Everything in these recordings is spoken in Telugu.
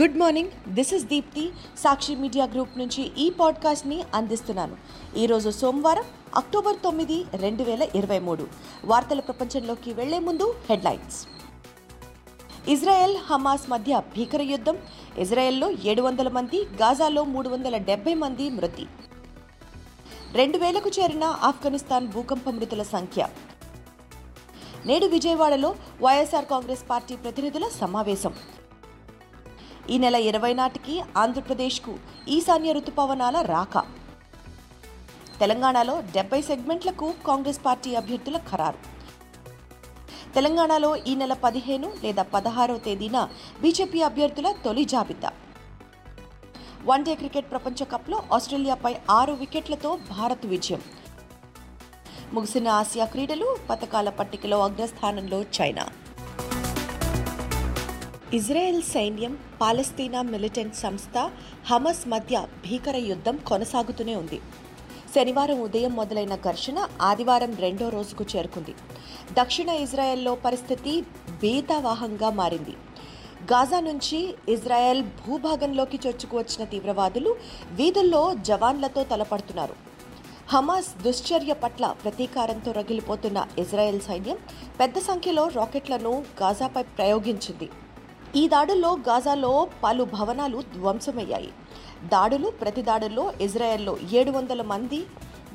Good morning this is Deepthi Sakshi media group నుంచి ఈ పాడ్కాస్ట్ని అందిస్తున్నాను. ఈరోజు సోమవారం అక్టోబర్ తొమ్మిది రెండు వేల ఇరవై మూడు. వార్తల ప్రపంచంలోకి వెళ్ళే ముందు హెడ్లైన్స్. ఇజ్రాయెల్ హమాస్ మధ్య భీకర యుద్ధం. ఇజ్రాయెల్లో ఏడు వందల మంది గాజాలో మూడు వందల డెబ్బై మంది మృతి. రెండు వేలకు చేరిన ఆఫ్ఘనిస్తాన్ భూకంప మృతుల సంఖ్య. నేడు విజయవాడలో వైఎస్ఆర్ కాంగ్రెస్ పార్టీ ప్రతినిధుల సమావేశం. ఈ నెల ఇరవై నాటికి ఆంధ్రప్రదేశ్కు ఈశాన్య రుతుపవనాల రాక. తెలంగాణలో డెబ్బై సెగ్మెంట్లకు కాంగ్రెస్ పార్టీ అభ్యర్థుల ఖరారు. తెలంగాణలో ఈ నెల పదిహేను లేదా పదహారవ తేదీన బీజేపీ అభ్యర్థుల తొలి జాబితా. వన్డే క్రికెట్ ప్రపంచ కప్లో ఆస్ట్రేలియాపై ఆరు వికెట్లతో భారత్ విజయం. ముగిసిన ఆసియా క్రీడలు పథకాల పట్టికలో అగ్రస్థానంలో చైనా. ఇజ్రాయెల్ సైన్యం పాలస్తీనా మిలిటెంట్ సంస్థ హమస్ మధ్య భీకర యుద్ధం కొనసాగుతూనే ఉంది. శనివారం ఉదయం మొదలైన ఘర్షణ ఆదివారం రెండో రోజుకు చేరుకుంది. దక్షిణ ఇజ్రాయెల్లో పరిస్థితి భీతావాహంగా మారింది. గాజా నుంచి ఇజ్రాయెల్ భూభాగంలోకి చొచ్చుకు వచ్చిన తీవ్రవాదులు వీధుల్లో జవాన్లతో తలపడుతున్నారు. హమాస్ దుశ్చర్య పట్ల ప్రతీకారంతో రగిలిపోతున్న ఇజ్రాయెల్ సైన్యం పెద్ద సంఖ్యలో రాకెట్లను గాజాపై ప్రయోగించింది. ఈ దాడుల్లో గాజాలో పలు భవనాలు ధ్వంసమయ్యాయి. దాడులు ప్రతి దాడుల్లో ఇజ్రాయెల్లో ఏడు వందల మంది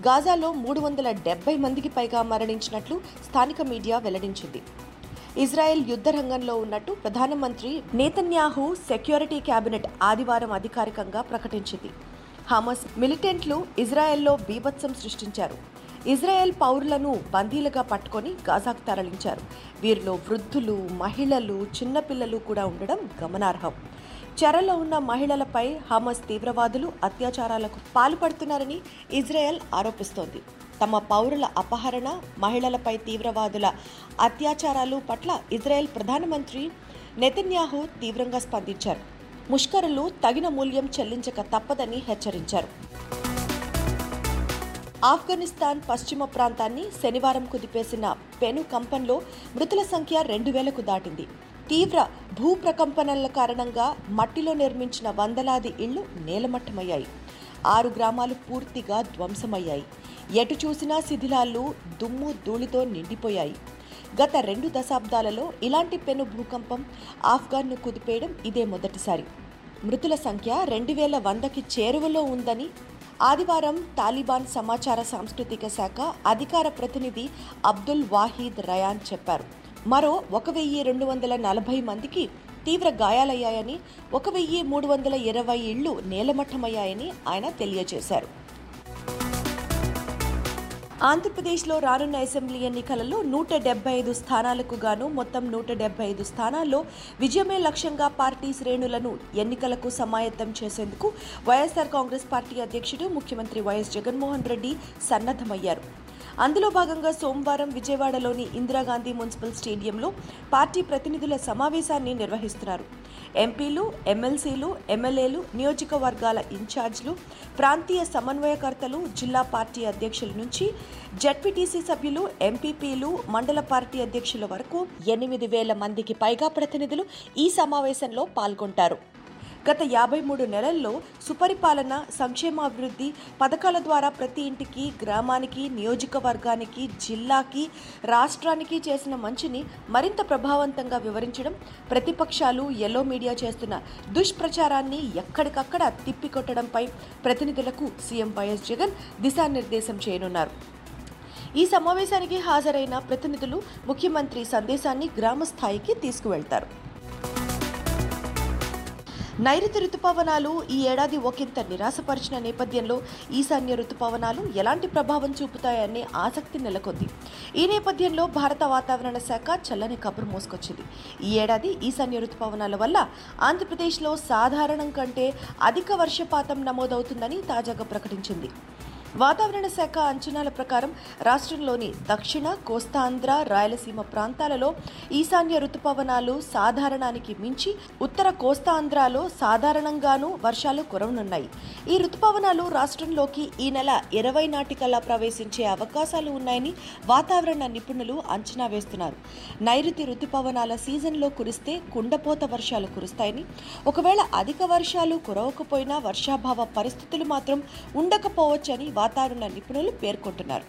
గాజాలో మూడు వందల డెబ్బై మందికి పైగా మరణించినట్లు స్థానిక మీడియా వెల్లడించింది. ఇజ్రాయెల్ యుద్ధ రంగంలో ఉన్నట్టు ప్రధానమంత్రి నేతన్యాహు సెక్యూరిటీ కేబినెట్ ఆదివారం అధికారికంగా ప్రకటించింది. హమస్ మిలిటెంట్లు ఇజ్రాయెల్లో బీభత్సం సృష్టించారు. ఇజ్రాయెల్ పౌరులను బందీలుగా పట్టుకొని గాజాకు తరలించారు. వీరిలో వృద్ధులు మహిళలు చిన్నపిల్లలు కూడా ఉండడం గమనార్హం. చెరలో ఉన్న మహిళలపై హమస్ తీవ్రవాదులు అత్యాచారాలకు పాల్పడుతున్నారని ఇజ్రాయెల్ ఆరోపిస్తోంది. తమ పౌరుల అపహరణ మహిళలపై తీవ్రవాదుల అత్యాచారాలు పట్ల ఇజ్రాయెల్ ప్రధానమంత్రి నెతన్యాహు తీవ్రంగా స్పందించారు. ముష్కరులు తగిన మూల్యం చెల్లించక తప్పదని హెచ్చరించారు. ఆఫ్ఘనిస్తాన్ పశ్చిమ ప్రాంతాన్ని శనివారం కుదిపేసిన పెను కంపంలో మృతుల సంఖ్య రెండు వేలకు దాటింది. తీవ్ర భూ ప్రకంపనల కారణంగా మట్టిలో నిర్మించిన వందలాది ఇళ్ళు నేలమట్టమయ్యాయి. ఆరు గ్రామాలు పూర్తిగా ధ్వంసమయ్యాయి. ఎటు చూసినా శిథిలాలు దుమ్ము ధూళితో నిండిపోయాయి. గత రెండు దశాబ్దాలలో ఇలాంటి పెను భూకంపం ఆఫ్ఘన్ను కుదిపేయడం ఇదే మొదటిసారి. మృతుల సంఖ్య రెండు వేల వందకి చేరువలో ఉందని ఆదివారం తాలిబాన్ సమాచార సాంస్కృతిక శాఖ అధికార ప్రతినిధి అబ్దుల్ వాహీద్ రయాన్ చెప్పారు. మరో ఒక వెయ్యి రెండు వందల నలభై మందికి తీవ్ర గాయాలయ్యాయని ఒక వెయ్యి మూడు వందల ఇరవై ఇళ్ళు నేలమట్టమయ్యాయని ఆయన తెలియజేశారు. ఆంధ్రప్రదేశ్లో రానున్న అసెంబ్లీ ఎన్నికలలో నూట డెబ్బై ఐదు స్థానాలకు గాను మొత్తం నూట డెబ్బై ఐదు స్థానాల్లో విజయమే లక్ష్యంగా పార్టీ శ్రేణులను ఎన్నికలకు సమాయత్తం చేసేందుకు వైఎస్ఆర్ కాంగ్రెస్ పార్టీ అధ్యక్షుడు ముఖ్యమంత్రి వైఎస్ జగన్మోహన్ రెడ్డి సన్నద్ధమయ్యారు. అందులో భాగంగా సోమవారం విజయవాడలోని ఇందిరాగాంధీ మున్సిపల్ స్టేడియంలో పార్టీ ప్రతినిధుల సమావేశాన్ని నిర్వహిస్తున్నారు. ఎంపీలు ఎమ్మెల్సీలు ఎమ్మెల్యేలు నియోజకవర్గాల ఇన్ఛార్జ్లు ప్రాంతీయ సమన్వయకర్తలు జిల్లా పార్టీ అధ్యక్షుల నుంచి జడ్పీటీసీ సభ్యులు ఎంపీపీలు మండల పార్టీ అధ్యక్షుల వరకు ఎనిమిది వేల మందికి పైగా ప్రతినిధులు ఈ సమావేశంలో పాల్గొంటారు. గత యాభై మూడు నెలల్లో సుపరిపాలన సంక్షేమాభివృద్ధి పథకాల ద్వారా ప్రతి ఇంటికి గ్రామానికి నియోజకవర్గానికి జిల్లాకి రాష్ట్రానికి చేసిన మంచిని మరింత ప్రభావవంతంగా వివరించడం ప్రతిపక్షాలు ఎల్లో మీడియా చేస్తున్న దుష్ప్రచారాన్ని ఎక్కడికక్కడ తిప్పికొట్టడంపై ప్రతినిధులకు సీఎం వైఎస్ జగన్ దిశానిర్దేశం చేయనున్నారు. ఈ సమావేశానికి హాజరైన ప్రతినిధులు ముఖ్యమంత్రి సందేశాన్ని గ్రామ స్థాయికి తీసుకువెళ్తారు. నైరుతి రుతుపవనాలు ఈ ఏడాది ఒకంత నిరాశపరిచిన నేపథ్యంలో ఈశాన్య రుతుపవనాలు ఎలాంటి ప్రభావం చూపుతాయనే ఆసక్తి నెలకొంది. ఈ నేపథ్యంలో భారత వాతావరణ శాఖ చల్లని కబురు మోసుకొచ్చింది. ఈ ఏడాది ఈశాన్య రుతుపవనాల వల్ల ఆంధ్రప్రదేశ్లో సాధారణం కంటే అధిక వర్షపాతం నమోదవుతుందని తాజాగా ప్రకటించింది. వాతావరణ శాఖ అంచనాల ప్రకారం రాష్ట్రంలోని దక్షిణ కోస్తాంధ్ర రాయలసీమ ప్రాంతాలలో ఈశాన్య రుతుపవనాలు సాధారణానికి మించి ఉత్తర కోస్తాంధ్రలో సాధారణంగానూ వర్షాలు కురవనున్నాయి. ఈ రుతుపవనాలు రాష్ట్రంలోకి ఈ నెల ఇరవై నాటికల్లా ప్రవేశించే అవకాశాలు ఉన్నాయని వాతావరణ నిపుణులు అంచనా వేస్తున్నారు. నైరుతి రుతుపవనాల సీజన్లో కురిస్తే కుండపోత వర్షాలు కురుస్తాయని ఒకవేళ అధిక వర్షాలు కురవకపోయినా వర్షాభావ పరిస్థితులు మాత్రం ఉండకపోవచ్చని వాతావరణ నిపుణులు పేర్కొంటున్నారు.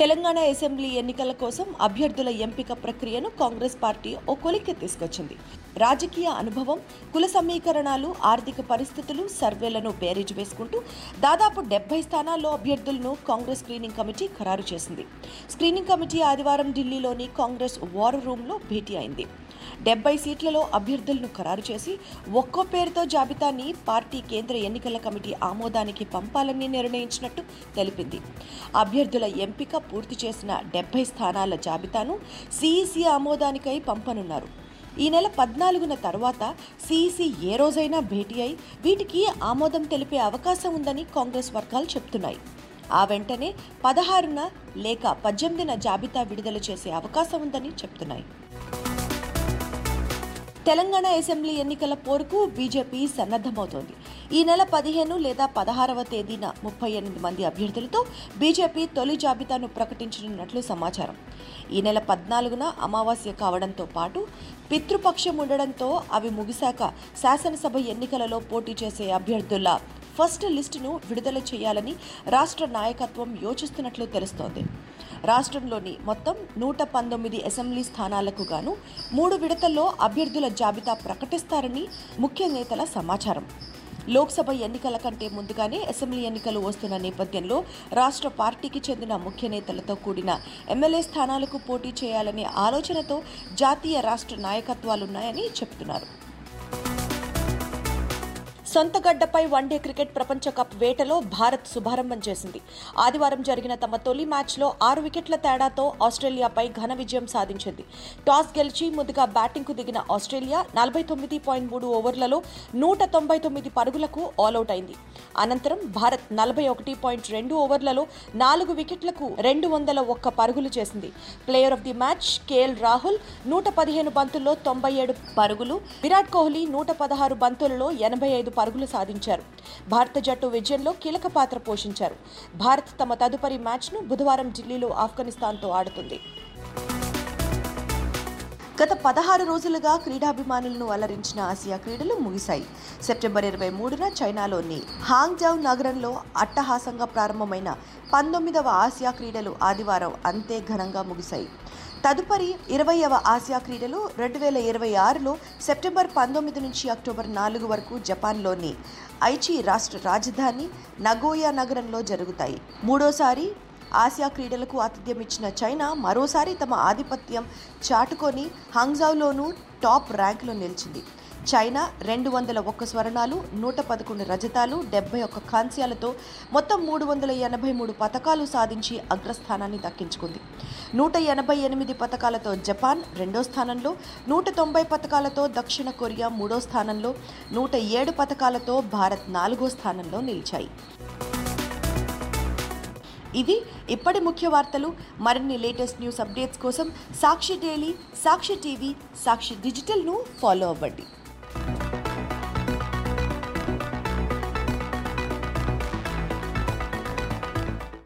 తెలంగాణ అసెంబ్లీ ఎన్నికల కోసం అభ్యర్థుల ఎంపిక ప్రక్రియను కాంగ్రెస్ పార్టీ ఓ కొలిక్కి తీసుకొచ్చింది. రాజకీయ అనుభవం కుల సమీకరణాలు ఆర్థిక పరిస్థితులు సర్వేలను బేరీజు వేసుకుంటూ దాదాపు డెబ్బై స్థానాల్లో అభ్యర్థులను కాంగ్రెస్ స్క్రీనింగ్ కమిటీ ఖరారు చేసింది. స్క్రీనింగ్ కమిటీ ఆదివారం ఢిల్లీలోని కాంగ్రెస్ వార్ రూమ్లో భేటీ అయింది. డెబ్బై సీట్లలో అభ్యర్థులను ఖరారు చేసి ఒక్కో పేరుతో జాబితాని పార్టీ కేంద్ర ఎన్నికల కమిటీ ఆమోదానికి పంపాలని నిర్ణయించినట్టు తెలిపింది. అభ్యర్థుల ఎంపిక పూర్తి చేసిన డెబ్బై స్థానాల జాబితాను సిఈసి ఆమోదానికై పంపనున్నారు. ఈ నెల పద్నాలుగున తర్వాత సిఈసి ఏ రోజైనా భేటీ అయి వీటికి ఆమోదం తెలిపే అవకాశం ఉందని కాంగ్రెస్ వర్గాలు చెప్తున్నాయి. ఆ వెంటనే పదహారున లేక పద్దెనిమిదిన జాబితా విడుదల చేసే అవకాశం ఉందని చెప్తున్నాయి. తెలంగాణ అసెంబ్లీ ఎన్నికల పోరుకు బీజేపీ సన్నద్ధమవుతోంది. ఈ నెల పదిహేను లేదా పదహారవ తేదీన ముప్పై ఎనిమిది మంది అభ్యర్థులతో బీజేపీ తొలి జాబితాను ప్రకటించనున్నట్లు సమాచారం. ఈ నెల పద్నాలుగున అమావాస్య కావడంతో పాటు పితృపక్షం ఉండడంతో అవి ముగిశాక శాసనసభ ఎన్నికలలో పోటీ చేసే అభ్యర్థుల ఫస్ట్ లిస్టును విడుదల చేయాలని రాష్ట్ర నాయకత్వం యోచిస్తున్నట్లు తెలుస్తోంది. రాష్ట్రంలోని మొత్తం నూట పంతొమ్మిది అసెంబ్లీ స్థానాలకు గాను మూడు విడతల్లో అభ్యర్థుల జాబితా ప్రకటిస్తారని ముఖ్య నేతల సమాచారం. లోక్సభ ఎన్నికల కంటే ముందుగానే అసెంబ్లీ ఎన్నికలు వస్తున్న నేపథ్యంలో రాష్ట్ర పార్టీకి చెందిన ముఖ్య నేతలతో కూడిన ఎమ్మెల్యే స్థానాలకు పోటీ చేయాలనే ఆలోచనతో జాతీయ రాష్ట్ర నాయకత్వాలున్నాయని చెబుతున్నారు సొంత గడ్డపై వన్డే క్రికెట్ ప్రపంచ కప్ వేటలో భారత్ శుభారంభం చేసింది. ఆదివారం జరిగిన తమ తొలి మ్యాచ్లో ఆరు వికెట్ల తేడాతో ఆస్ట్రేలియాపై ఘన విజయం సాధించింది. టాస్ గెలిచి ముందుగా బ్యాటింగ్కు దిగిన ఆస్ట్రేలియా నలభై తొమ్మిది పాయింట్ మూడు ఓవర్లలో నూట తొంభై తొమ్మిది పరుగులకు ఆల్అవుట్ అయింది అనంతరం భారత్ నలభై ఒకటి పాయింట్ రెండు ఓవర్లలో నాలుగు వికెట్లకు రెండు వందల ఒక్క పరుగులు చేసింది. Player of the match KL Rahul నూట పదిహేను బంతుల్లో తొంభై ఏడు పరుగులు విరాట్ కోహ్లీ నూట పదహారు బంతులలో ఎనభై ఐదు పరుగులు సాధించారు. భారత జట్టు విజయంలో కీలక పాత్ర పోషించారు. భారత్ తమ తదుపరి మ్యాచ్ను బుధవారం ఢిల్లీలో ఆఫ్ఘనిస్తాన్తో ఆడుతుంది. గత పదహారు రోజులుగా క్రీడాభిమానులను అలరించిన ఆసియా క్రీడలు ముగిశాయి. సెప్టెంబర్ ఇరవై మూడున చైనాలోని హాంగ్జౌ నగరంలో అట్టహాసంగా ప్రారంభమైన పంతొమ్మిదవ ఆసియా క్రీడలు ఆదివారం అంతే ఘనంగా ముగిశాయి. తదుపరి ఇరవైవ ఆసియా క్రీడలు రెండు వేల ఇరవై ఆరులో సెప్టెంబర్ పంతొమ్మిది నుంచి అక్టోబర్ నాలుగు వరకు జపాన్లోని ఐచి రాష్ట్ర రాజధాని నగోయా నగరంలో జరుగుతాయి. మూడోసారి ఆసియా క్రీడలకు ఆతిథ్యం ఇచ్చిన చైనా మరోసారి తమ ఆధిపత్యం చాటుకొని హంగ్జావ్లోనూ టాప్ ర్యాంకులో నిలిచింది. చైనా రెండు వందల ఒక్క స్వర్ణాలు నూట పదకొండు రజతాలు డెబ్బై ఒక్క కాంస్యాలతో మొత్తం మూడు వందల ఎనభై మూడు పథకాలు సాధించి అగ్రస్థానాన్ని దక్కించుకుంది. నూట ఎనభై ఎనిమిది పథకాలతో జపాన్ రెండో స్థానంలో నూట తొంభై పథకాలతో దక్షిణ కొరియా మూడో స్థానంలో నూట ఏడు పథకాలతో భారత్ నాలుగో స్థానంలో నిలిచాయి. ఇది ఇప్పటి ముఖ్య వార్తలు. మరిన్ని లేటెస్ట్ న్యూస్ అప్డేట్స్ కోసం సాక్షి డైలీ సాక్షి టీవీ సాక్షి డిజిటల్ను ఫాలో అవ్వండి.